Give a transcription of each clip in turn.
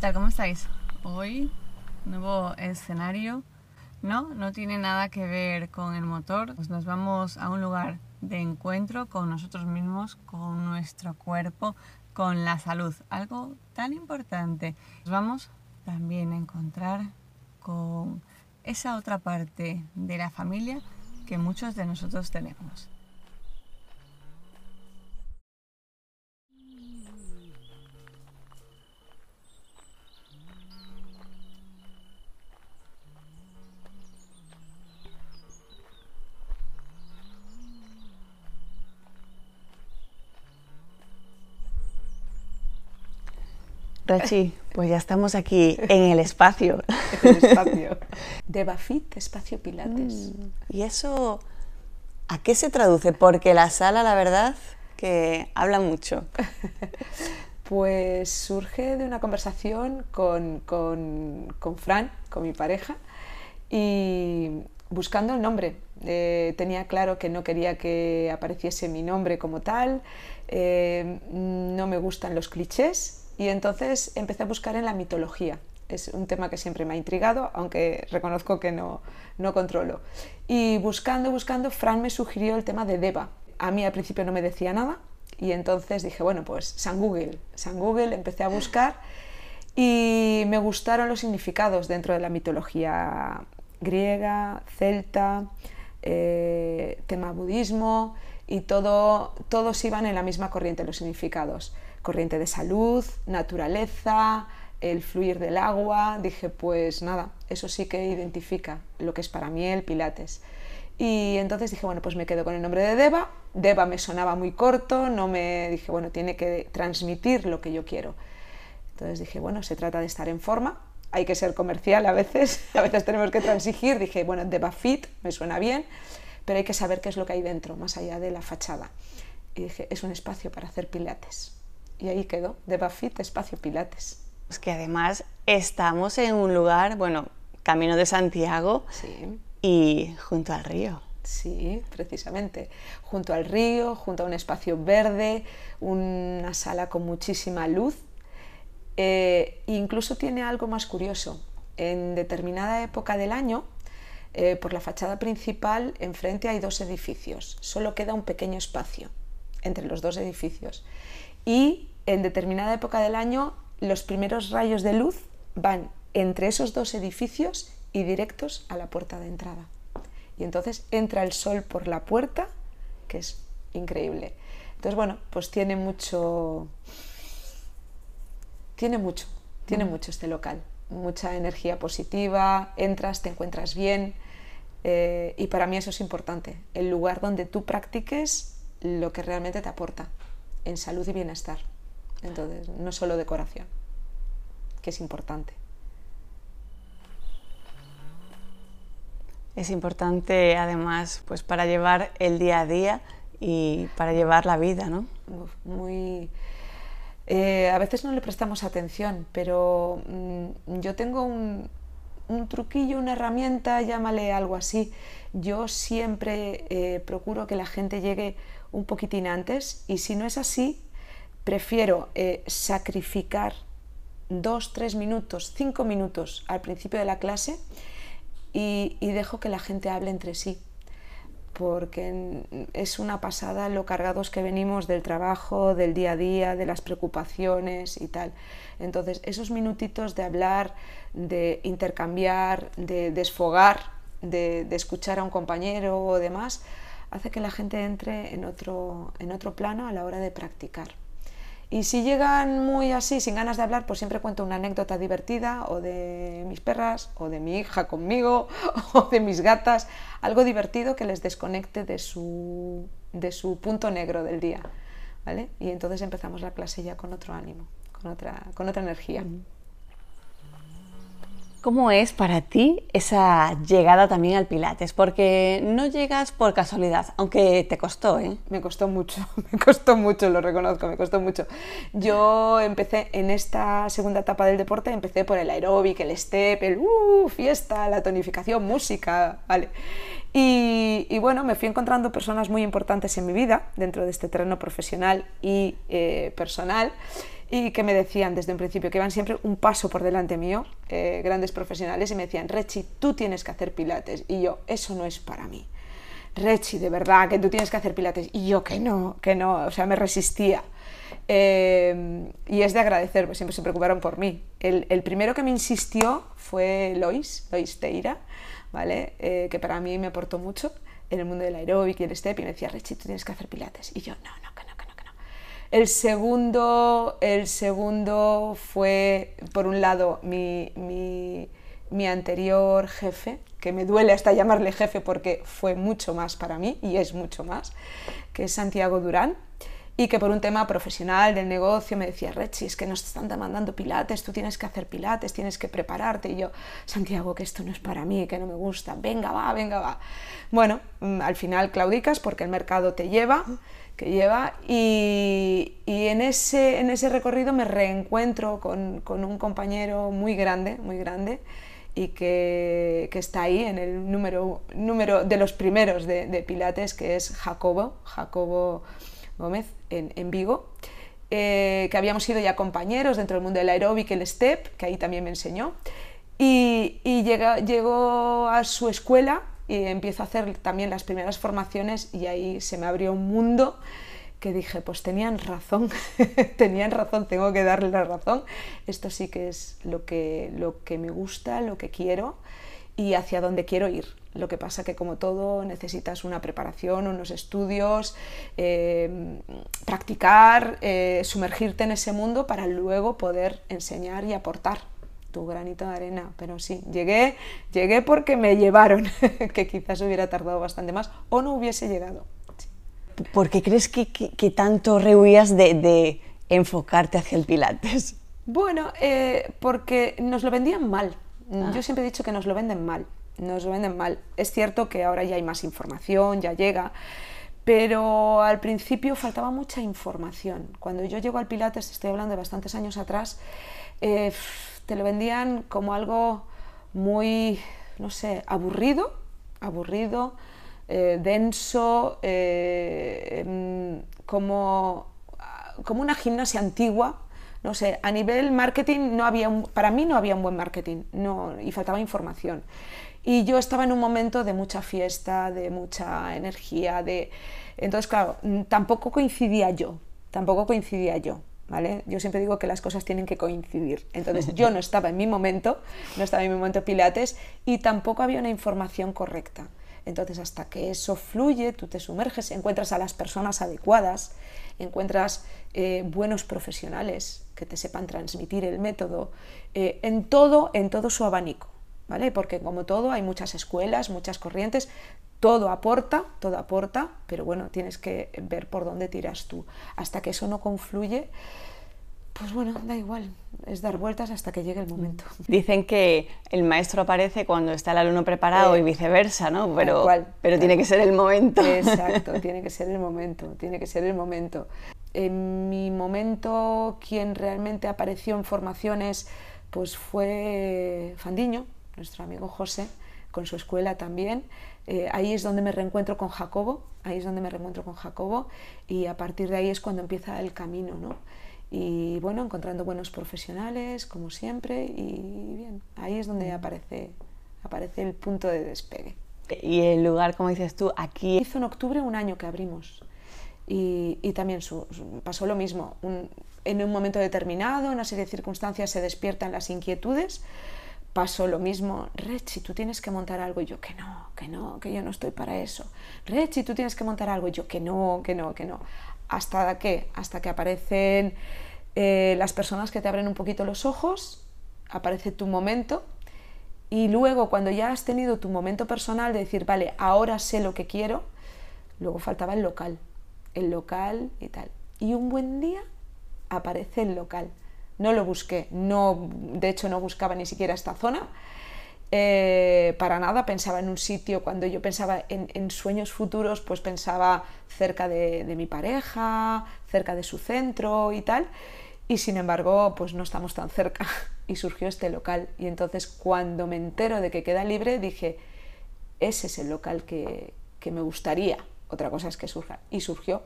¿Qué? ¿Cómo estáis? Hoy, nuevo escenario. No, no tiene nada que ver con el motor. Pues nos vamos a un lugar de encuentro con nosotros mismos, con nuestro cuerpo, con la salud. Algo tan importante. Nos vamos también a encontrar con esa otra parte de la familia que muchos de nosotros tenemos. Rachi, pues ya estamos aquí en el espacio. en el espacio. De Bafit, espacio Pilates. Mm, ¿Y eso a qué se traduce? Porque la sala, la verdad, que habla mucho. Pues surge de una conversación con, con, con Fran, con mi pareja, y buscando el nombre. Eh, tenía claro que no quería que apareciese mi nombre como tal, eh, no me gustan los clichés y entonces empecé a buscar en la mitología. Es un tema que siempre me ha intrigado, aunque reconozco que no, no controlo. Y buscando, buscando, Fran me sugirió el tema de Deva. A mí al principio no me decía nada y entonces dije, bueno, pues San Google. San Google, empecé a buscar y me gustaron los significados dentro de la mitología griega, celta, eh, tema budismo y todo, todos iban en la misma corriente los significados corriente de salud, naturaleza, el fluir del agua. Dije, pues nada, eso sí que identifica lo que es para mí el Pilates. Y entonces dije, bueno, pues me quedo con el nombre de Deva. Deva me sonaba muy corto, no me dije, bueno, tiene que transmitir lo que yo quiero. Entonces dije, bueno, se trata de estar en forma, hay que ser comercial a veces, a veces tenemos que transigir. Dije, bueno, Deva Fit me suena bien, pero hay que saber qué es lo que hay dentro, más allá de la fachada. Y dije, es un espacio para hacer pilates y ahí quedó, de Bafit Espacio Pilates. Es que además estamos en un lugar, bueno, Camino de Santiago sí. y junto al río. Sí, precisamente. Junto al río, junto a un espacio verde, una sala con muchísima luz. Eh, incluso tiene algo más curioso. En determinada época del año, eh, por la fachada principal, enfrente hay dos edificios. Solo queda un pequeño espacio entre los dos edificios. Y en determinada época del año los primeros rayos de luz van entre esos dos edificios y directos a la puerta de entrada. Y entonces entra el sol por la puerta, que es increíble. Entonces, bueno, pues tiene mucho, tiene mucho, tiene mucho este local, mucha energía positiva, entras, te encuentras bien, eh, y para mí eso es importante, el lugar donde tú practiques lo que realmente te aporta en salud y bienestar. Entonces, no solo decoración, que es importante. Es importante además pues para llevar el día a día y para llevar la vida, ¿no? Muy eh, a veces no le prestamos atención, pero mm, yo tengo un, un, truquillo, una herramienta, llámale algo así. Yo siempre eh, procuro que la gente llegue un poquitín antes y si no es así, prefiero eh, sacrificar dos, tres minutos, cinco minutos al principio de la clase y, dejo que la gente hable entre sí, porque es una pasada lo cargados que venimos del trabajo, del día a día, de las preocupaciones y tal. Entonces, esos minutitos de hablar, de intercambiar, de desfogar, de, de escuchar a un compañero o demás, hace que la gente entre en otro, en otro plano a la hora de practicar. Y si llegan muy así, sin ganas de hablar, pues siempre cuento una anécdota divertida, o de mis perras, o de mi hija conmigo, o de mis gatas, algo divertido que les desconecte de su, de su punto negro del día. ¿vale? Y entonces empezamos la clase ya con otro ánimo, con otra, con otra energía. ¿Cómo es para ti esa llegada también al Pilates? Porque no llegas por casualidad, aunque te costó, ¿eh? Me costó mucho, me costó mucho, lo reconozco, me costó mucho. Yo empecé en esta segunda etapa del deporte, empecé por el aeróbic, el step, el uh, fiesta, la tonificación, música, ¿vale? Y, bueno, me fui encontrando personas muy importantes en mi vida, dentro de este terreno profesional y eh, personal, y que me decían desde un principio que iban siempre un paso por delante mío, eh, grandes profesionales, y me decían, Rechi, tú tienes que hacer pilates. Y yo, eso no es para mí. Rechi, de verdad, que tú tienes que hacer pilates. Y yo, que no, que no, o sea, me resistía. Eh, y es de agradecer, pues siempre se preocuparon por mí. El, el, primero que me insistió fue Lois, Lois Teira, ¿vale? Eh, que para mí me aportó mucho en el mundo del aeróbic y el step, y me decía, Rechi, tú tienes que hacer pilates. Y yo, no, no. El segundo, el segundo fue, por un lado, mi, mi, mi anterior jefe, que me duele hasta llamarle jefe porque fue mucho más para mí y es mucho más, que es Santiago Durán, y que por un tema profesional del negocio me decía, Rechi, es que nos están demandando pilates, tú tienes que hacer pilates, tienes que prepararte. Y yo, Santiago, que esto no es para mí, que no me gusta, venga, va, venga, va. Bueno, mm, al final claudicas porque el mercado te lleva, que lleva, y, y en, ese, en ese recorrido me reencuentro con, con un compañero muy grande, muy grande, y que, que, está ahí en el número, número de los primeros de, Pilates, que es Jacobo, Jacobo Gómez, en, Vigo, eh, que habíamos sido ya compañeros dentro del mundo del aeróbic, el STEP, que ahí también me enseñó, y, y llegó a su escuela y empiezo a hacer también las primeras formaciones y ahí se me abrió un mundo que dije, pues tenían razón, tenían razón, tengo que darle la razón, esto sí que es lo que, lo que me gusta, lo que quiero y hacia dónde quiero ir. Lo que pasa que como todo necesitas una preparación, unos estudios, eh, practicar, eh, sumergirte en ese mundo para luego poder enseñar y aportar tu granito de arena. Pero sí, llegué, llegué porque me llevaron, que quizás hubiera tardado bastante más o no hubiese llegado. ¿Por qué crees que, que, que tanto rehuías de, de, enfocarte hacia el Pilates? Bueno, eh, porque nos lo vendían mal. Ah. Yo siempre he dicho que nos lo venden mal. Nos lo venden mal. Es cierto que ahora ya hay más información, ya llega, pero al principio faltaba mucha información. Cuando yo llego al Pilates, estoy hablando de bastantes años atrás, eh, te lo vendían como algo muy, no sé, aburrido, aburrido, eh, denso, eh, como, como una gimnasia antigua, no sé, a nivel marketing no había un, para mí no había un buen marketing no, y faltaba información. Y yo estaba en un momento de mucha fiesta, de mucha energía, de... Entonces, claro, tampoco coincidía yo, tampoco coincidía yo. ¿Vale? Yo siempre digo que las cosas tienen que coincidir. Entonces yo no estaba en mi momento, no estaba en mi momento Pilates y tampoco había una información correcta. Entonces hasta que eso fluye, tú te sumerges, encuentras a las personas adecuadas, encuentras eh, buenos profesionales que te sepan transmitir el método eh, en todo, en todo su abanico. ¿Vale? Porque como todo hay muchas escuelas, muchas corrientes, todo aporta, todo aporta, pero bueno, tienes que ver por dónde tiras tú. Hasta que eso no confluye, pues bueno, da igual, es dar vueltas hasta que llegue el momento. Dicen que el maestro aparece cuando está el alumno preparado eh, y viceversa, ¿no? Pero, cual, pero tiene que ser el momento. Exacto, tiene que ser el momento, tiene que ser el momento. En mi momento, quien realmente apareció en formaciones, pues fue Fandiño, nuestro amigo José, con su escuela también. Eh, ahí es donde me reencuentro con Jacobo, ahí es donde me reencuentro con Jacobo y a partir de ahí es cuando empieza el camino, ¿no? y bueno, encontrando buenos profesionales, como siempre, y bien, ahí es donde aparece, aparece el punto de despegue. Y el lugar, como dices tú, aquí... Hizo en octubre un año que abrimos y, y también su, su, pasó lo mismo. Un, en un momento determinado, en una serie de circunstancias se despiertan las inquietudes, pasó lo mismo, Rechi, tú tienes que montar algo, y yo que no, que no, que yo no estoy para eso. Rechi, tú tienes que montar algo, y yo que no, que no, que no hasta que, hasta que aparecen eh, las personas que te abren un poquito los ojos, aparece tu momento y luego cuando ya has tenido tu momento personal de decir, vale, ahora sé lo que quiero, luego faltaba el local, el local y tal. Y un buen día aparece el local. No lo busqué, no, de hecho no buscaba ni siquiera esta zona, eh, para nada pensaba en un sitio, cuando yo pensaba en, sueños futuros, pues pensaba cerca de, de, mi pareja, cerca de su centro y tal, y sin embargo, pues no estamos tan cerca. Y surgió este local. Y entonces cuando me entero de que queda libre, dije, ese es el local que, que me gustaría, otra cosa es que surja, y surgió,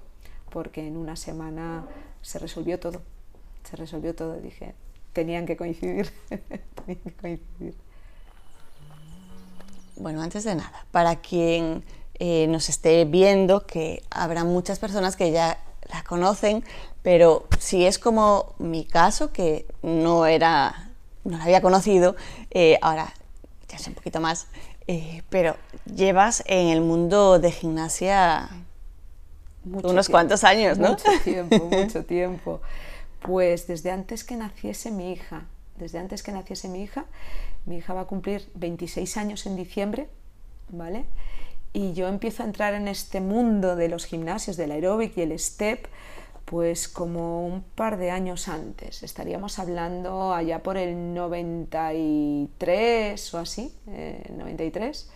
porque en una semana se resolvió todo. Se resolvió todo. Dije, tenían que coincidir, tenían que coincidir. Bueno, antes de nada, para quien eh, nos esté viendo, que habrá muchas personas que ya la conocen, pero si es como mi caso, que no era, no la había conocido, eh, ahora ya sé un poquito más, eh, pero llevas en el mundo de gimnasia unos cuantos años, ¿no? Mucho tiempo, mucho tiempo. Pues desde antes que naciese mi hija, desde antes que naciese mi hija, mi hija va a cumplir 26 años en diciembre, ¿vale? Y yo empiezo a entrar en este mundo de los gimnasios, del aeróbic y el step, pues como un par de años antes. Estaríamos hablando allá por el 93 o así, 93. Eh,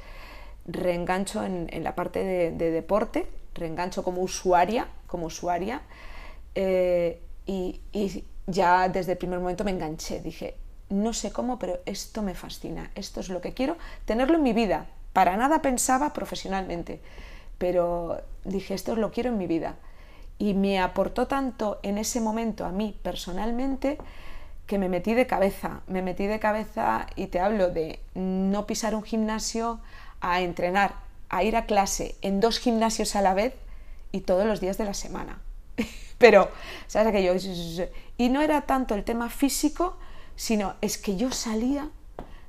reengancho en, la parte de, deporte, reengancho como usuaria, como usuaria. Eh, y, ya desde el primer momento me enganché. Dije, no sé cómo, pero esto me fascina, esto es lo que quiero, tenerlo en mi vida. Para nada pensaba profesionalmente, pero dije, esto lo quiero en mi vida. Y me aportó tanto en ese momento a mí personalmente que me metí de cabeza, me metí de cabeza y te hablo de no pisar un gimnasio a entrenar, a ir a clase en dos gimnasios a la vez y todos los días de la semana. Pero, ¿sabes aquello? Y no era tanto el tema físico, sino es que yo salía,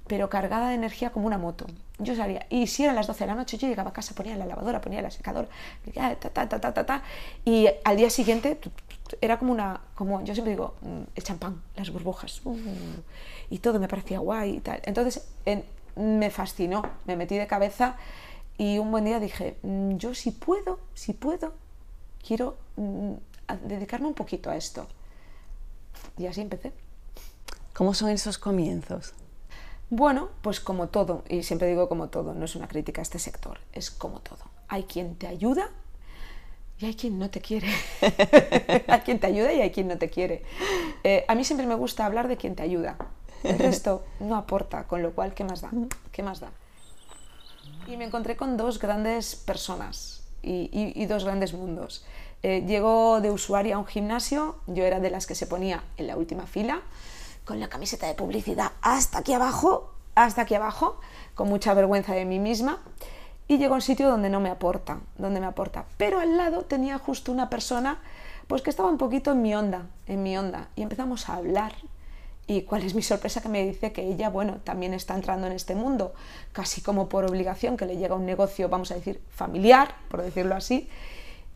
pero cargada de energía como una moto. Yo salía, y si eran las 12 de la noche, yo llegaba a casa, ponía la lavadora, ponía la secadora, y al día siguiente era como una, como yo siempre digo, mm, el champán, las burbujas, uh, y todo me parecía guay y tal. Entonces me fascinó, me metí de cabeza y un buen día dije, mm, yo si puedo, si puedo, quiero mm, dedicarme un poquito a esto. Y así empecé. ¿Cómo son esos comienzos? Bueno, pues como todo, y siempre digo como todo, no es una crítica a este sector, es como todo. Hay quien te ayuda y hay quien no te quiere. hay quien te ayuda y hay quien no te quiere. Eh, a mí siempre me gusta hablar de quien te ayuda. El resto no aporta, con lo cual, ¿qué más da? ¿Qué más da? Y me encontré con dos grandes personas y, dos grandes mundos. Eh, llegó de usuaria a un gimnasio, yo era de las que se ponía en la última fila, con la camiseta de publicidad hasta aquí abajo, hasta aquí abajo, con mucha vergüenza de mí misma. Y llego a un sitio donde no me aporta, donde me aporta. Pero al lado tenía justo una persona pues que estaba un poquito en mi onda, en mi onda. Y empezamos a hablar. Y cuál es mi sorpresa que me dice que ella, bueno, también está entrando en este mundo, casi como por obligación, que le llega un negocio, vamos a decir, familiar, por decirlo así.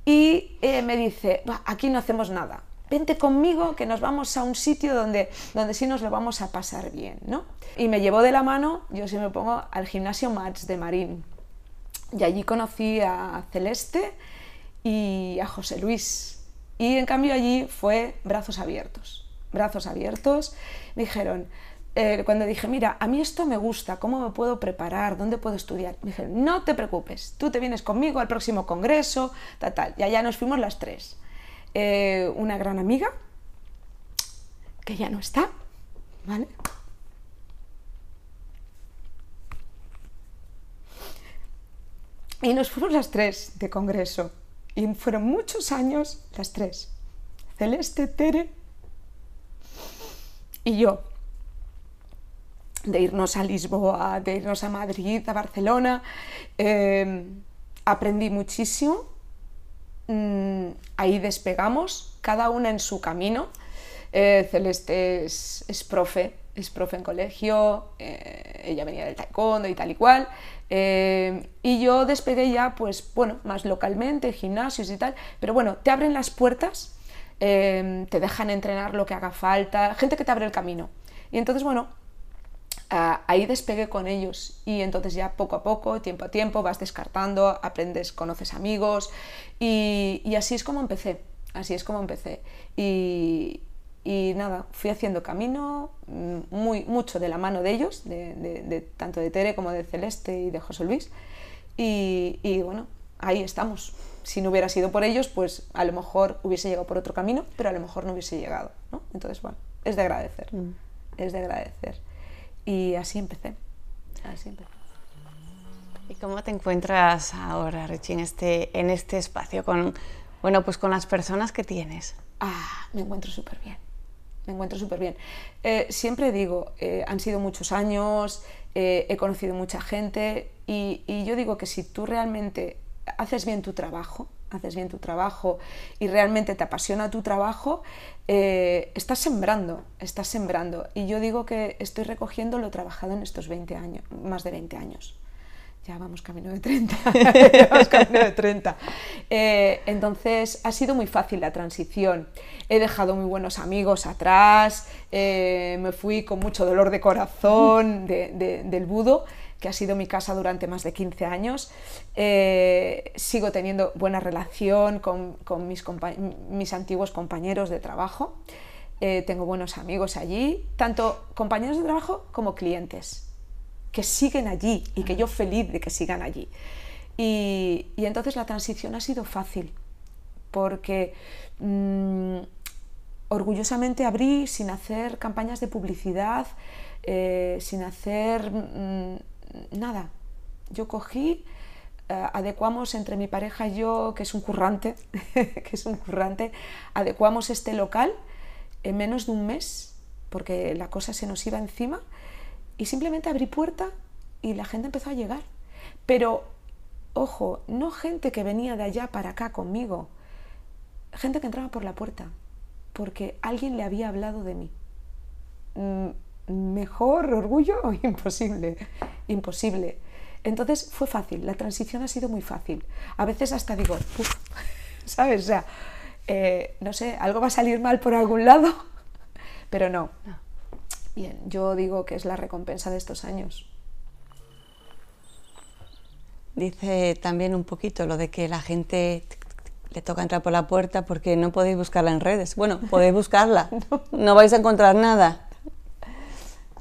Y eh, me dice, aquí no hacemos nada, vente conmigo que nos vamos a un sitio donde, donde sí nos lo vamos a pasar bien, ¿no? Y me llevó de la mano, yo sí me pongo al gimnasio Mats de Marín. Y allí conocí a Celeste y a José Luis. Y en cambio allí fue brazos abiertos, brazos abiertos. Me dijeron, eh, cuando dije, mira, a mí esto me gusta, ¿cómo me puedo preparar? ¿Dónde puedo estudiar? Me dijeron, no te preocupes, tú te vienes conmigo al próximo congreso, tal, tal. Y allá nos fuimos las tres. Eh, una gran amiga, que ya no está, ¿vale? Y nos fuimos las tres de congreso. Y fueron muchos años las tres. Celeste, Tere y yo. De irnos a Lisboa, de irnos a Madrid, a Barcelona. Eh, aprendí muchísimo Mm, ahí despegamos, cada una en su camino. Eh, Celeste es, profe, es profe en colegio, eh, ella venía del taekwondo y tal y cual. Eh, y yo despegué ya, pues bueno, más localmente, gimnasios y tal, pero bueno, te abren las puertas, te dejan entrenar lo que haga falta, gente que te abre el camino. Y entonces, bueno, ahí despegué con ellos y entonces ya poco a poco, tiempo a tiempo, vas descartando, aprendes, conoces amigos y, así es como empecé, así es como empecé. Y, nada, fui haciendo camino mm, muy, mucho de la mano de ellos, de, tanto de Tere como de Celeste y de José Luis. Y, bueno, ahí estamos. Si no hubiera sido por ellos, pues a lo mejor hubiese llegado por otro camino, pero a lo mejor no hubiese llegado. Entonces, bueno, es de agradecer, mm. es de agradecer. Y así empecé. Así empecé. ¿Y cómo te encuentras ahora, Richie, en este, en este espacio con, bueno, pues con las personas que tienes? Ah, me encuentro súper bien. me encuentro súper bien. Eh, siempre digo, eh, han sido muchos años, eh, he conocido mucha gente y, y yo digo que si tú realmente haces bien tu trabajo, haces bien tu trabajo y realmente te apasiona tu trabajo, estás sembrando, estás sembrando. Y yo digo que estoy recogiendo lo trabajado en estos 20 años, más de 20 años ya vamos camino de 30. vamos camino de 30. Eh, entonces ha sido muy fácil la transición. He dejado muy buenos amigos atrás, eh, me fui con mucho dolor de corazón del budo, que ha sido mi casa durante más de 15 años. Eh, sigo teniendo buena relación con, con mis, mis, antiguos compañeros de trabajo. tengo buenos amigos allí, tanto compañeros de trabajo como clientes que siguen allí y que yo feliz de que sigan allí. Y, entonces la transición ha sido fácil, porque mm, orgullosamente abrí sin hacer campañas de publicidad, eh, sin hacer mm, nada. Yo cogí, eh, adecuamos entre mi pareja y yo, que es un currante, que es un currante, adecuamos este local en menos de un mes, porque la cosa se nos iba encima y simplemente abrí puerta y la gente empezó a llegar. Pero, ojo, no gente que venía de allá para acá conmigo, gente que entraba por la puerta, porque alguien le había hablado de mí. Mm, mejor orgullo imposible, imposible. Entonces fue fácil, la transición ha sido muy fácil. A veces hasta digo, ¿sabes? O sea, eh, no sé, algo va a salir mal por algún lado, pero no. Bien, yo digo que es la recompensa de estos años. Dice también un poquito lo de que la gente le toca entrar por la puerta porque no podéis buscarla en redes. Bueno, podéis buscarla, no, vais a encontrar nada.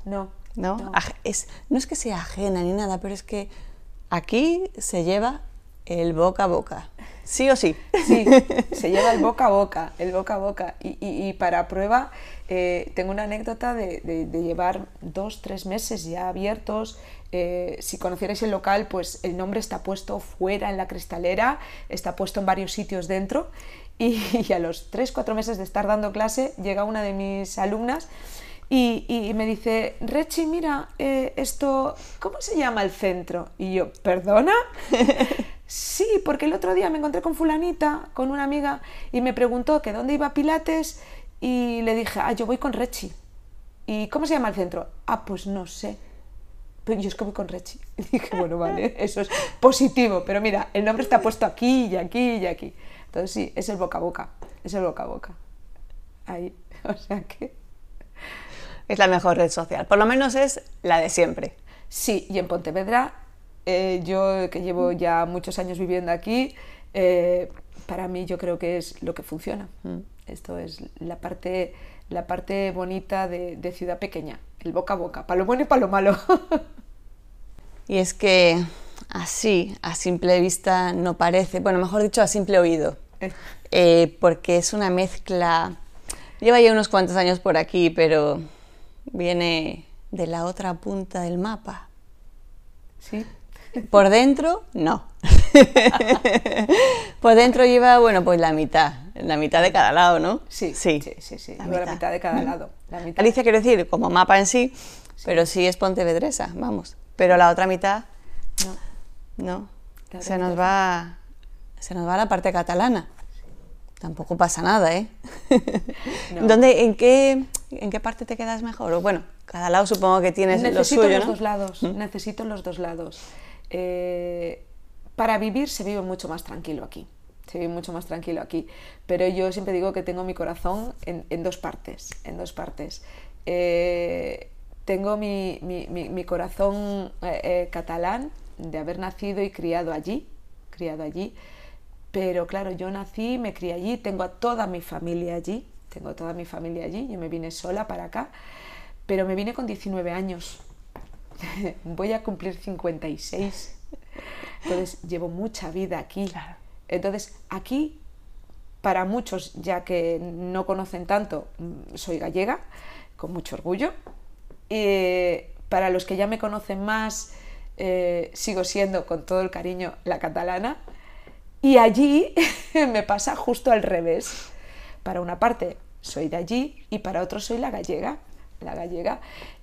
No. ¿No? Es, no es que sea ajena ni nada, pero es que aquí se lleva el boca a boca. ¿Sí o sí? Sí, se lleva el boca a boca, el boca a boca. Y, para prueba, eh, tengo una anécdota de, llevar dos, tres meses ya abiertos. Eh, si conocierais el local, pues el nombre está puesto fuera en la cristalera, está puesto en varios sitios dentro. Y, a los tres, cuatro meses de estar dando clase, llega una de mis alumnas y, me dice, Rechi, mira, eh, esto, ¿cómo se llama el centro? Y yo, ¿perdona? Sí, porque el otro día me encontré con fulanita, con una amiga, y me preguntó que dónde iba Pilates y le dije, ah, yo voy con Rechi. ¿Y cómo se llama el centro? Ah, pues no sé. Pero yo es que voy con Rechi. Y dije, bueno, vale, eso es positivo, pero mira, el nombre está puesto aquí y aquí y aquí. Entonces sí, es el boca a boca, es el boca a boca. Ahí, o sea que... Es la mejor red social, por lo menos es la de siempre. Sí, y en Pontevedra eh, yo que llevo ya muchos años viviendo aquí, eh, para mí yo creo que es lo que funciona. Mm. Esto es la parte, la parte bonita de, de, ciudad pequeña, el boca a boca, para lo bueno y para lo malo. y es que así, a simple vista, no parece, bueno, mejor dicho, a simple oído, eh. porque es una mezcla, lleva ya unos cuantos años por aquí, pero viene de la otra punta del mapa. Sí. Por dentro, no. Por dentro lleva, bueno, pues la mitad, la mitad de cada lado, ¿no? Sí, sí, sí, sí, la, mitad. de cada lado. Alicia quiero decir, como mapa en sí, pero sí es Pontevedresa, vamos. Pero la otra mitad, no. no. Se nos va, se nos va la parte catalana. Tampoco pasa nada, ¿eh? ¿Dónde, en, qué, ¿En qué parte te quedas mejor? O bueno, cada lado supongo que tienes necesito lo suyo, los dos lados, ¿Mm? necesito los dos lados. Eh, para vivir se vive mucho más tranquilo aquí, se vive mucho más tranquilo aquí, pero yo siempre digo que tengo mi corazón en, dos partes, en dos partes. Eh, tengo mi, corazón eh, catalán de haber nacido y criado allí, criado allí, pero claro, yo nací, me crié allí, tengo a toda mi familia allí, tengo toda mi familia allí, yo me vine sola para acá, pero me vine con 19 años voy a cumplir 56. Entonces llevo mucha vida aquí. Entonces aquí, para muchos, ya que no conocen tanto, mm, soy gallega, con mucho orgullo. para los que ya me conocen más, eh, sigo siendo con todo el cariño la catalana. Y allí me pasa justo al revés. Para una parte soy de allí y para otros soy la gallega, la gallega.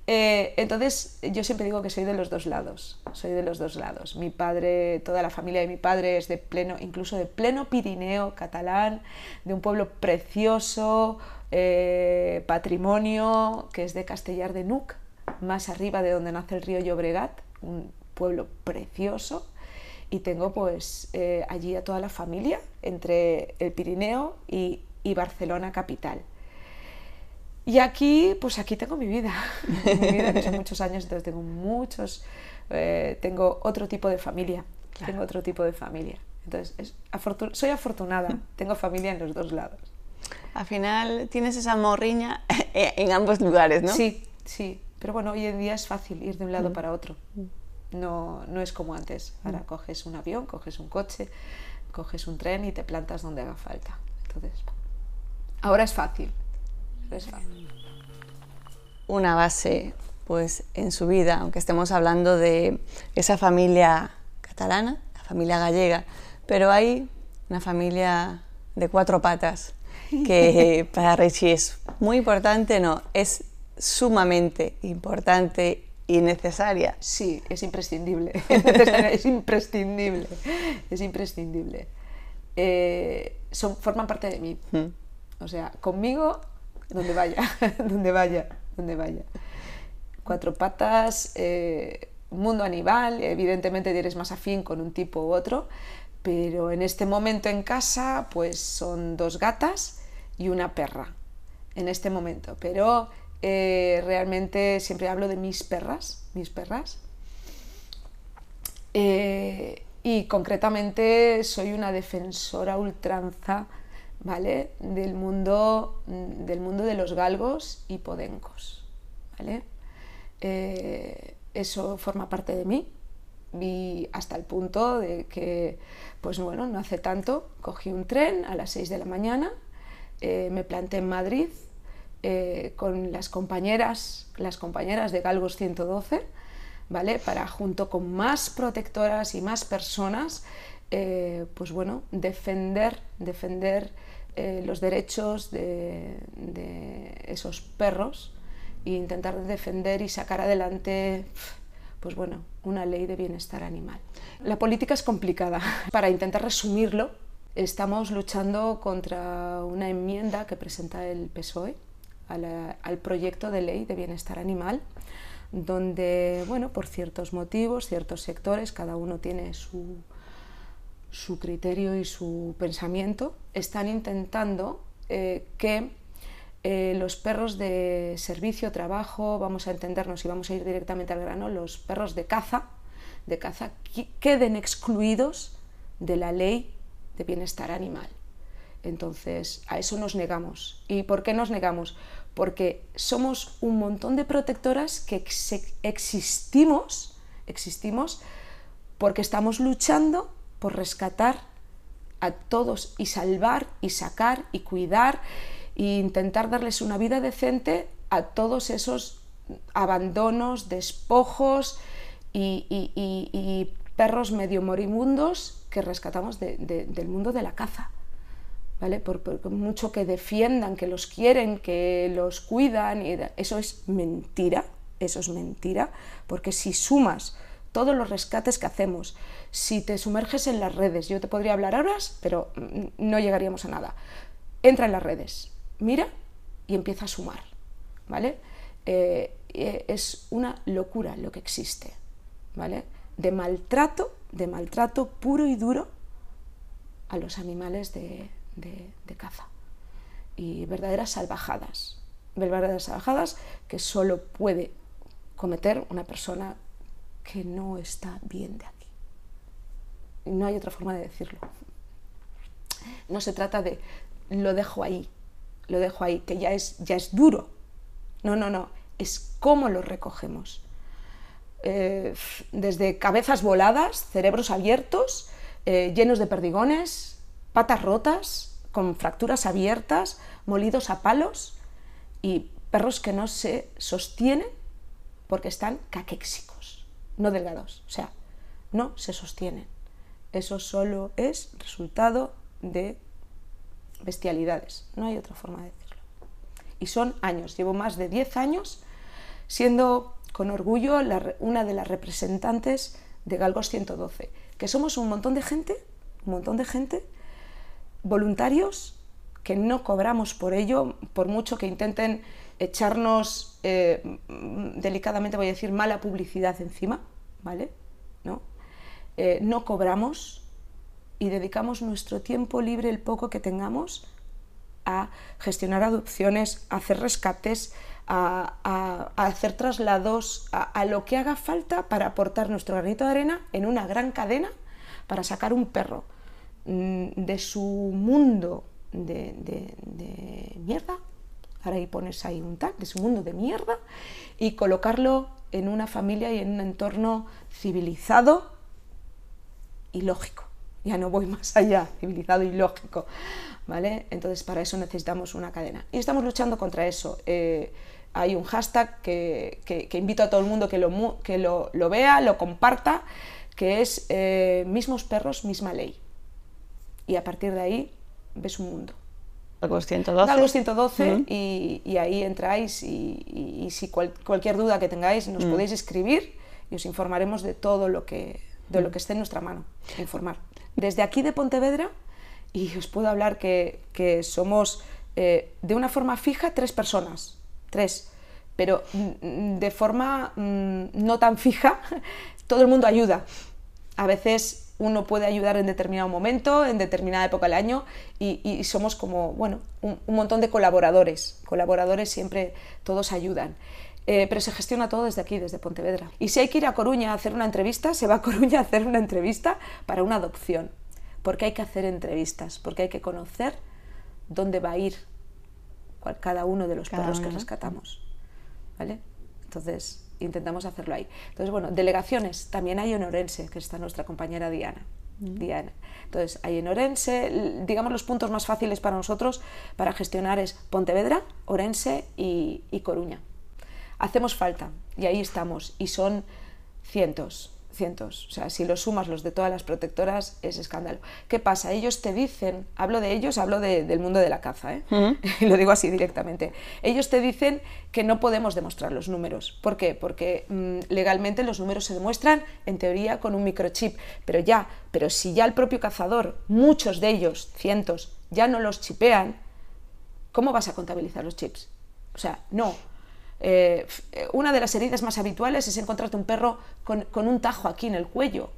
Eh, entonces yo siempre digo que soy de los dos lados, soy de los dos lados. Mi padre, toda la familia de mi padre es de pleno, incluso de pleno Pirineo catalán, de un pueblo precioso, eh, patrimonio, que es de Castellar de Nuc, más arriba de donde nace el río Llobregat, un pueblo precioso. Y tengo pues eh, allí a toda la familia, entre el Pirineo y, y Barcelona capital. Y aquí, pues aquí tengo mi vida, mi vida que son muchos años, entonces tengo muchos, eh, tengo otro tipo de familia, tengo otro tipo de familia. Entonces, es soy afortunada, tengo familia en los dos lados. Al final tienes esa morriña en ambos lugares, ¿no? Sí, sí, pero bueno, hoy en día es fácil ir de un lado mm. para otro. No, no es como antes. Ahora mm. coges un avión, coges un coche, coges un tren y te plantas donde haga falta. Entonces, ahora es fácil. Una base, pues, en su vida, aunque estemos hablando de esa familia catalana, la familia gallega, pero hay una familia de cuatro patas que para Richie es muy importante, no, es sumamente importante y necesaria. Sí, es imprescindible, es imprescindible, es imprescindible. Eh, son, forman parte de mí. Mm. O sea, conmigo donde vaya, donde vaya, donde vaya. Cuatro patas, eh, mundo animal, evidentemente eres más afín con un tipo u otro, pero en este momento en casa pues son dos gatas y una perra, en este momento. Pero eh, realmente siempre hablo de mis perras, mis perras. Eh, y concretamente soy una defensora ultranza ¿vale? Del mundo, del mundo de los galgos y podencos, ¿vale? Eh, eso forma parte de mí y hasta el punto de que, pues bueno, no hace tanto, cogí un tren a las 6 de la mañana, eh, me planté en Madrid eh, con las compañeras, las compañeras de Galgos 112, ¿vale? Para junto con más protectoras y más personas, pues bueno, defender, defender eh, los derechos de, esos perros e intentar defender y sacar adelante pues bueno, una ley de bienestar animal. La política es complicada. Para intentar resumirlo, estamos luchando contra una enmienda que presenta el PSOE al proyecto de ley de bienestar animal, donde, bueno, por ciertos motivos, ciertos sectores, cada uno tiene su, su criterio y su pensamiento, están intentando eh, que eh, los perros de servicio, trabajo, vamos a entendernos y vamos a ir directamente al grano, los perros de caza, de caza queden excluidos de la ley de bienestar animal. Entonces, a eso nos negamos. ¿Y por qué nos negamos? Porque somos un montón de protectoras que existimos, existimos porque estamos luchando por rescatar a todos y salvar y sacar y cuidar e intentar darles una vida decente a todos esos abandonos, despojos y, perros medio moribundos que rescatamos del mundo de la caza. ¿Vale? Por, mucho que defiendan, que los quieren, que los cuidan, y eso es mentira, eso es mentira, porque si sumas todos los rescates que hacemos. Si te sumerges en las redes, yo te podría hablar horas, pero no llegaríamos a nada. Entra en las redes, mira y empieza a sumar, ¿vale? Eh, eh, es una locura lo que existe, ¿vale? De maltrato, de maltrato puro y duro a los animales de, de caza. Y verdaderas salvajadas, verdaderas salvajadas que solo puede cometer una persona que no está bien de aquí. No hay otra forma de decirlo. No se trata de lo dejo ahí, lo dejo ahí, que ya es, ya es duro. No, no, no, es cómo lo recogemos. Eh, desde cabezas voladas, cerebros abiertos, eh, llenos de perdigones, patas rotas, con fracturas abiertas, molidos a palos y perros que no se sostienen porque están caquéxicos no delgados, o sea, no se sostienen. Eso solo es resultado de bestialidades, no hay otra forma de decirlo. Y son años, llevo más de 10 años siendo con orgullo una de las representantes de Galgos 112, que somos un montón de gente, un montón de gente, voluntarios, que no cobramos por ello, por mucho que intenten echarnos, eh, delicadamente voy a decir, mala publicidad encima, ¿vale? ¿No? Eh, no cobramos y dedicamos nuestro tiempo libre, el poco que tengamos, a gestionar adopciones, a hacer rescates, a, hacer traslados, a, lo que haga falta para aportar nuestro granito de arena en una gran cadena para sacar un perro mm, de su mundo de, ahora ahí pones ahí un tag, de su mundo de mierda, y colocarlo en una familia y en un entorno civilizado y lógico. Ya no voy más allá, civilizado y lógico. ¿Vale? Entonces, para eso necesitamos una cadena. Y estamos luchando contra eso. Eh, hay un hashtag que, que, invito a todo el mundo que lo, que lo, lo vea, lo comparta, que es eh, mismos perros, misma ley. Y a partir de ahí ves un mundo. Algo 112. Algo 112 y, y, ahí entráis y, y, si cualquier duda que tengáis nos podéis escribir y os informaremos de todo lo que, de lo que esté en nuestra mano, informar. Desde aquí de Pontevedra, y os puedo hablar que, que somos eh, de una forma fija tres personas, tres, pero mm, de forma mm, no tan fija, todo el mundo ayuda. A veces uno puede ayudar en determinado momento, en determinada época del año, y, somos como, bueno, un, montón de colaboradores. Colaboradores siempre todos ayudan. Eh, pero se gestiona todo desde aquí, desde Pontevedra. Y si hay que ir a Coruña a hacer una entrevista, se va a Coruña a hacer una entrevista para una adopción. Porque hay que hacer entrevistas, porque hay que conocer dónde va a ir cada uno de los perros que rescatamos. ¿Vale? Entonces, intentamos hacerlo ahí. Entonces, bueno, delegaciones, también hay en Orense, que está nuestra compañera Diana. Mm. Diana. Entonces, hay en Orense, digamos los puntos más fáciles para nosotros para gestionar es Pontevedra, Orense y Coruña. Hacemos falta y ahí estamos y son cientos, cientos. O sea, si los sumas los de todas las protectoras, es escándalo. ¿Qué pasa? Ellos te dicen, hablo de ellos, hablo del mundo de la caza, ¿eh? lo digo así directamente. Ellos te dicen que no podemos demostrar los números. ¿Por qué? Porque mm, legalmente los números se demuestran, en teoría, con un microchip. Pero ya, pero si ya el propio cazador, muchos de ellos, cientos, ya no los chipean, ¿cómo vas a contabilizar los chips? O sea, no. Eh, una de las heridas más habituales es encontrarte un perro con, un tajo aquí en el cuello,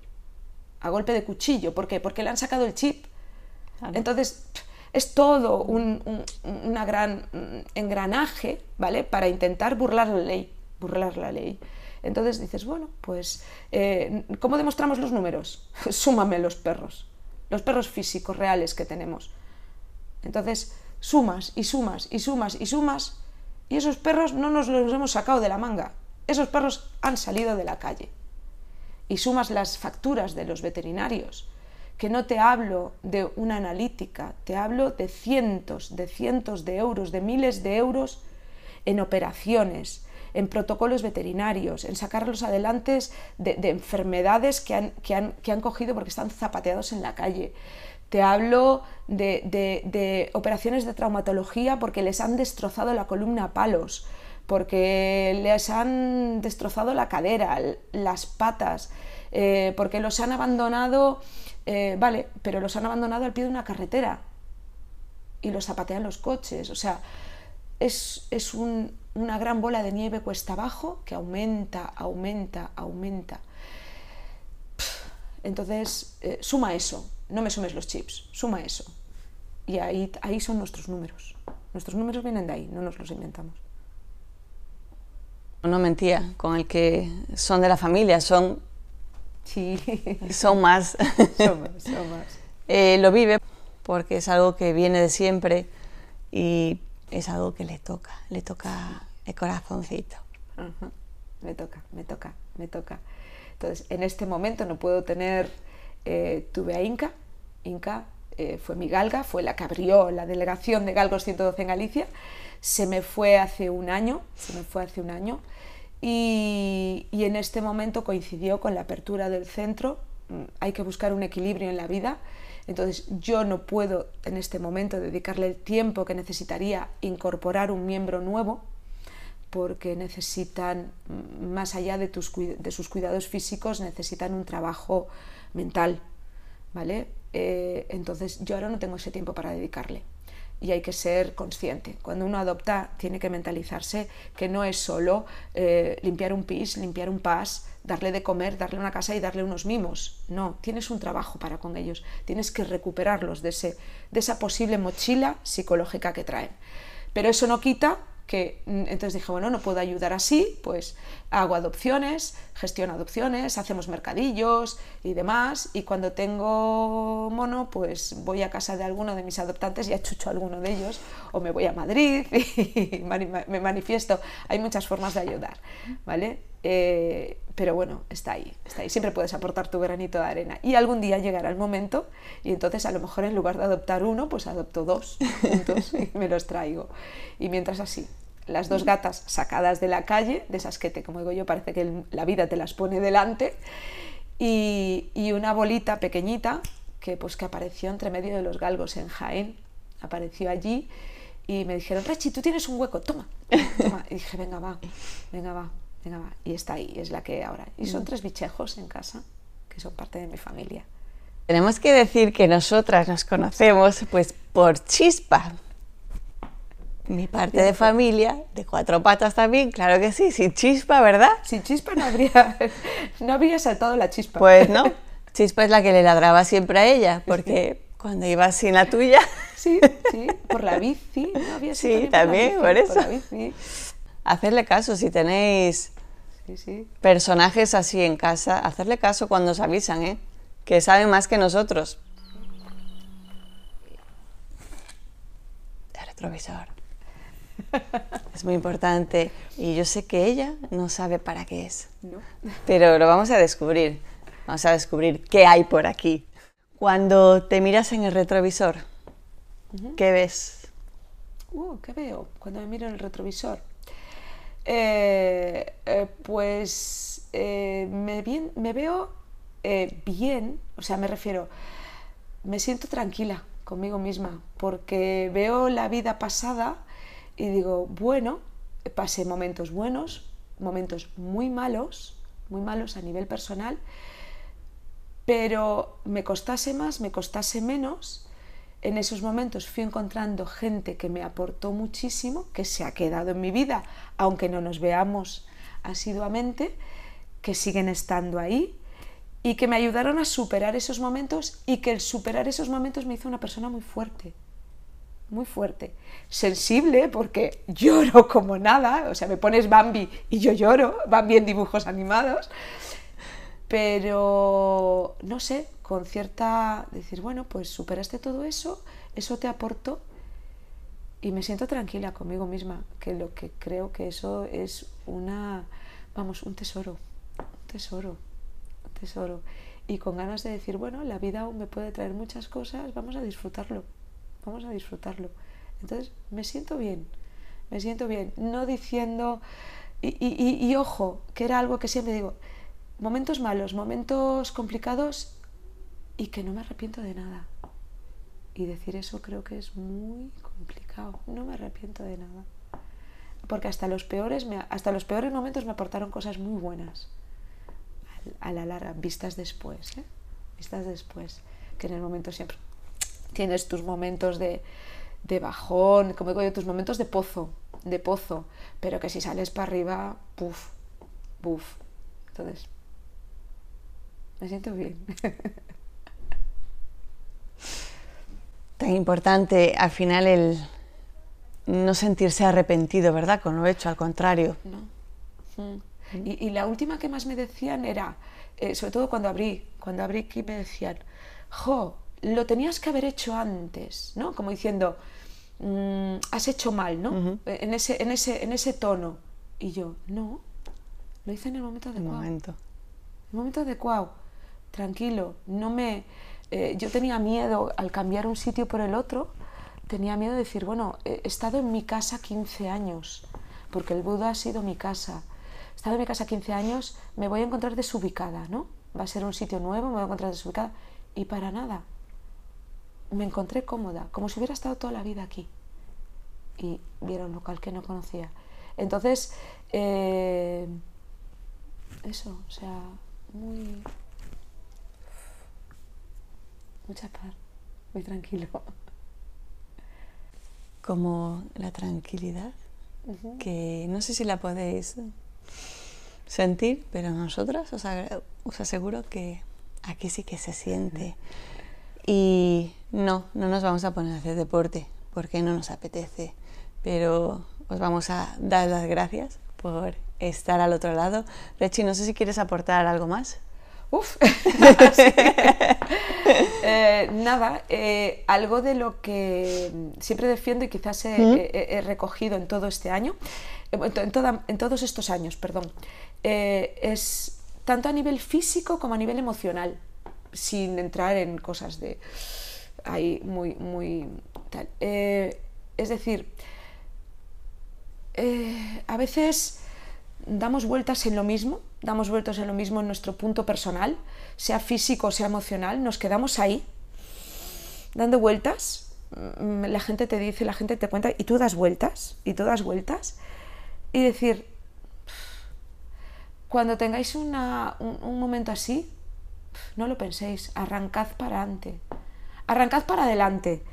a golpe de cuchillo. ¿Por qué? Porque le han sacado el chip. Entonces, es todo un, una gran engranaje, ¿vale? Para intentar burlar la ley, burlar la ley. Entonces dices, bueno, pues, eh, ¿cómo demostramos los números? Súmame los perros, los perros físicos reales que tenemos. Entonces, sumas y sumas y sumas y sumas y esos perros no nos los hemos sacado de la manga, esos perros han salido de la calle. Y sumas las facturas de los veterinarios, que no te hablo de una analítica, te hablo de cientos, de cientos de euros, de miles de euros en operaciones, en protocolos veterinarios, en sacarlos adelante de, enfermedades que han, que, han, que han cogido porque están zapateados en la calle, te hablo de, operaciones de traumatología porque les han destrozado la columna a palos, porque les han destrozado la cadera, las patas, eh, porque los han abandonado, eh, vale, pero los han abandonado al pie de una carretera y los zapatean los coches. O sea, es, una gran bola de nieve cuesta abajo que aumenta, aumenta, aumenta. Entonces, eh, suma eso, no me sumes los chips, suma eso. Y ahí, ahí son nuestros números. Nuestros números vienen de ahí, no nos los inventamos. No mentía, con el que son de la familia, son, sí. son más. son más, son más. Eh, lo vive porque es algo que viene de siempre y es algo que le toca, le toca el corazoncito. Me toca, me toca, me toca. Entonces, en este momento no puedo tener eh, tuve a Inca, Inca eh, fue mi galga, fue la que abrió la delegación de Galgos 112 en Galicia, se me fue hace un año, se me fue hace un año, y, en este momento coincidió con la apertura del centro, mm, hay que buscar un equilibrio en la vida, Entonces yo no puedo en este momento dedicarle el tiempo que necesitaría incorporar un miembro nuevo porque necesitan, más allá de, de sus cuidados físicos, necesitan un trabajo mental, ¿vale? Eh, entonces yo ahora no tengo ese tiempo para dedicarle y hay que ser consciente. Cuando uno adopta tiene que mentalizarse que no es solo eh, limpiar un pis, limpiar un pas, darle de comer, darle una casa y darle unos mimos. No, tienes un trabajo para con ellos, tienes que recuperarlos de, ese, de esa posible mochila psicológica que traen. Pero eso no quita que mm, entonces dije, bueno, no puedo ayudar así, pues hago adopciones, gestiono adopciones, hacemos mercadillos y demás, y cuando tengo mono, pues voy a casa de alguno de mis adoptantes y achucho a alguno de ellos, o me voy a Madrid y me manifiesto. Hay muchas formas de ayudar, ¿vale? Eh, pero bueno, está ahí, está ahí. Siempre puedes aportar tu granito de arena. Y algún día llegará el momento y entonces a lo mejor en lugar de adoptar uno, pues adopto dos juntos y me los traigo. Y mientras así, las dos gatas sacadas de la calle, de esas que, te, como digo yo, parece que la vida te las pone delante, y, una bolita pequeñita que, pues, que apareció entre medio de los galgos en Jaén, apareció allí y me dijeron, Rechi, tú tienes un hueco, toma, toma. Y dije, venga, va, venga, va, venga, va. Y está ahí, es la que ahora. Y son mm. tres bichejos en casa, que son parte de mi familia. Tenemos que decir que nosotras nos conocemos pues por chispa, mi parte de familia, de cuatro patas también, claro que sí, sin chispa, ¿verdad? Sin chispa no habría, no habría saltado la chispa. Pues no, chispa es la que le ladraba siempre a ella, porque cuando iba sin la tuya... Sí, sí, por la bici, ¿no? Había sí, también, por, eso. Hacerle caso, si tenéis personajes así en casa, hacerle caso cuando os avisan, ¿eh? Que saben más que nosotros. El retrovisor. Es muy importante y yo sé que ella no sabe para qué es, pero lo vamos a descubrir. Vamos a descubrir qué hay por aquí. Cuando te miras en el retrovisor, ¿qué ves? Uh, ¿Qué veo cuando me miro en el retrovisor? Eh, eh, pues eh, me, bien, me, veo bien, o sea, me refiero, me siento tranquila conmigo misma, porque veo la vida pasada y digo, bueno, pasé momentos buenos, momentos muy malos, muy malos a nivel personal, pero me costase más, me costase menos, en esos momentos fui encontrando gente que me aportó muchísimo, que se ha quedado en mi vida, aunque no nos veamos asiduamente, que siguen estando ahí y que me ayudaron a superar esos momentos y que el superar esos momentos me hizo una persona muy fuerte muy fuerte. Sensible porque lloro como nada, o sea, me pones Bambi y yo lloro, Bambi en dibujos animados, pero no sé, con cierta decir, bueno, pues superaste todo eso, eso te aportó y me siento tranquila conmigo misma, que lo que creo que eso es una, vamos, un tesoro, un tesoro, un tesoro. Y con ganas de decir, bueno, la vida aún me puede traer muchas cosas, vamos a disfrutarlo vamos a disfrutarlo. Entonces, me siento bien, me siento bien, no diciendo, y, ojo, que era algo que siempre digo, momentos malos, momentos complicados y que no me arrepiento de nada. Y decir eso creo que es muy complicado, no me arrepiento de nada. Porque hasta los peores, hasta los peores momentos me aportaron cosas muy buenas. A la larga, vistas después, ¿eh? vistas después, que en el momento siempre tienes tus momentos de, bajón, como digo yo, tus momentos de pozo, de pozo, pero que si sales para arriba, puff, puff. Entonces, me siento bien. Tan importante al final el no sentirse arrepentido, ¿verdad? Con lo hecho, al contrario. No. Mm. Y, la última que más me decían era, eh, sobre todo cuando abrí, cuando abrí que me decían, jo, lo tenías que haber hecho antes, ¿no? Como diciendo, mm, has hecho mal, ¿no? en, ese, en, ese, en ese tono. Y yo, no, lo hice en el momento adecuado. Momento. El momento adecuado, tranquilo, no me... Eh, yo tenía miedo al cambiar un sitio por el otro, tenía miedo de decir, bueno, he estado en mi casa 15 años, porque el Buda ha sido mi casa. He estado en mi casa 15 años, me voy a encontrar desubicada, ¿no? Va a ser un sitio nuevo, me voy a encontrar desubicada. Y para nada, me encontré cómoda, como si hubiera estado toda la vida aquí. Y vieron un local que no conocía. Entonces, eh, eso, o sea, muy... Mucha paz, muy tranquilo. Como la tranquilidad, que no sé si la podéis sentir, pero nosotros os, os aseguro que aquí sí que se siente. Y no, no nos vamos a poner a hacer deporte porque no nos apetece, pero os vamos a dar las gracias por estar al otro lado. Rechi, no sé si quieres aportar algo más. Uf, eh, nada, eh, algo de lo que siempre defiendo y quizás he, recogido en todo este año, en, en todos estos años, perdón, eh, es tanto a nivel físico como a nivel emocional, sin entrar en cosas de ahí muy, muy tal. es decir, a veces damos vueltas en lo mismo, damos vueltas en lo mismo en nuestro punto personal, sea físico sea emocional, nos quedamos ahí, dando vueltas, mm, la gente te dice, la gente te cuenta, y tú das vueltas, y tú das vueltas, y decir, cuando tengáis un, un, momento así, no lo penséis, arrancad para adelante, arrancad para adelante,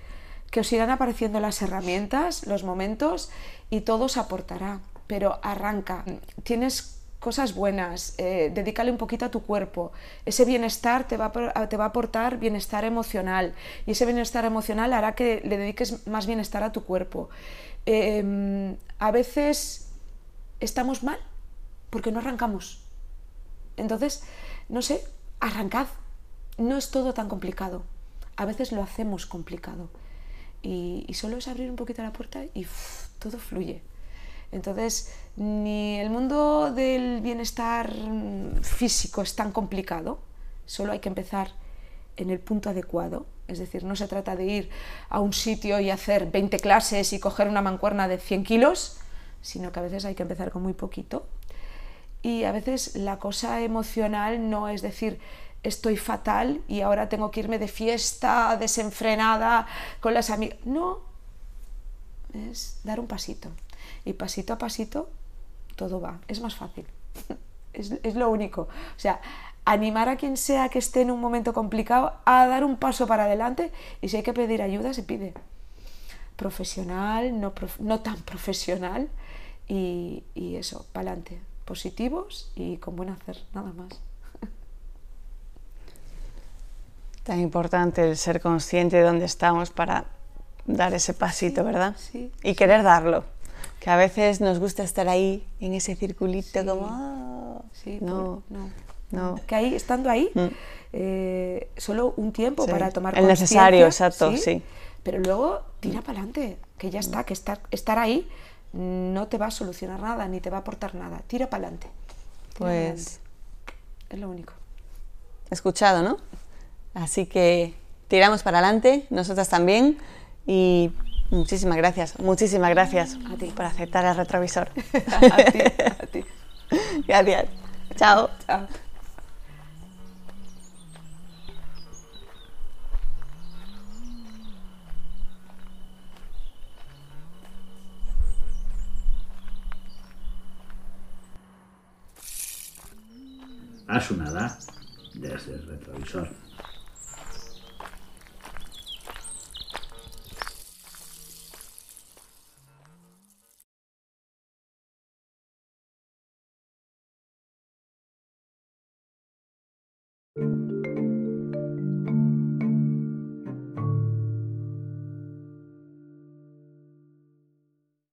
que os irán apareciendo las herramientas, los momentos, y todo os aportará pero arranca. Tienes cosas buenas, eh, dedícale un poquito a tu cuerpo. Ese bienestar te va, a, te va a aportar bienestar emocional y ese bienestar emocional hará que le dediques más bienestar a tu cuerpo. Em, a veces estamos mal porque no arrancamos. Entonces, no sé, arrancad. No es todo tan complicado. A veces lo hacemos complicado. Y, solo es abrir un poquito la puerta y todo fluye. Entonces, ni el mundo del bienestar físico es tan complicado, solo hay que empezar en el punto adecuado. Es decir, no se trata de ir a un sitio y hacer 20 clases y coger una mancuerna de 100 kilos, sino que a veces hay que empezar con muy poquito. Y a veces la cosa emocional no es decir, estoy fatal y ahora tengo que irme de fiesta desenfrenada con las amigas. No, es dar un pasito y pasito a pasito todo va, es más fácil. es, lo único. O sea, animar a quien sea que esté en un momento complicado a dar un paso para adelante y si hay que pedir ayuda, se pide. Profesional, no, no tan profesional y, y eso, para adelante. Positivos y con buen hacer, nada más. Tan importante el ser consciente de dónde estamos para dar ese pasito, ¿verdad? Sí. Y querer darlo que a veces nos gusta estar ahí en ese circulito como ah, sí, no, no, no, que ahí estando ahí mm. eh, solo un tiempo para tomar el necesario exacto ¿sí? pero luego tira para adelante que ya está que estar estar ahí no te va a solucionar nada ni te va a aportar nada tira para adelante pues es lo único escuchado no así que tiramos para adelante nosotras también y Muchísimas gracias, muchísimas gracias a ti. por aceptar el retrovisor. a ti, a ti. Gracias. Chao. Chao. A desde el retrovisor.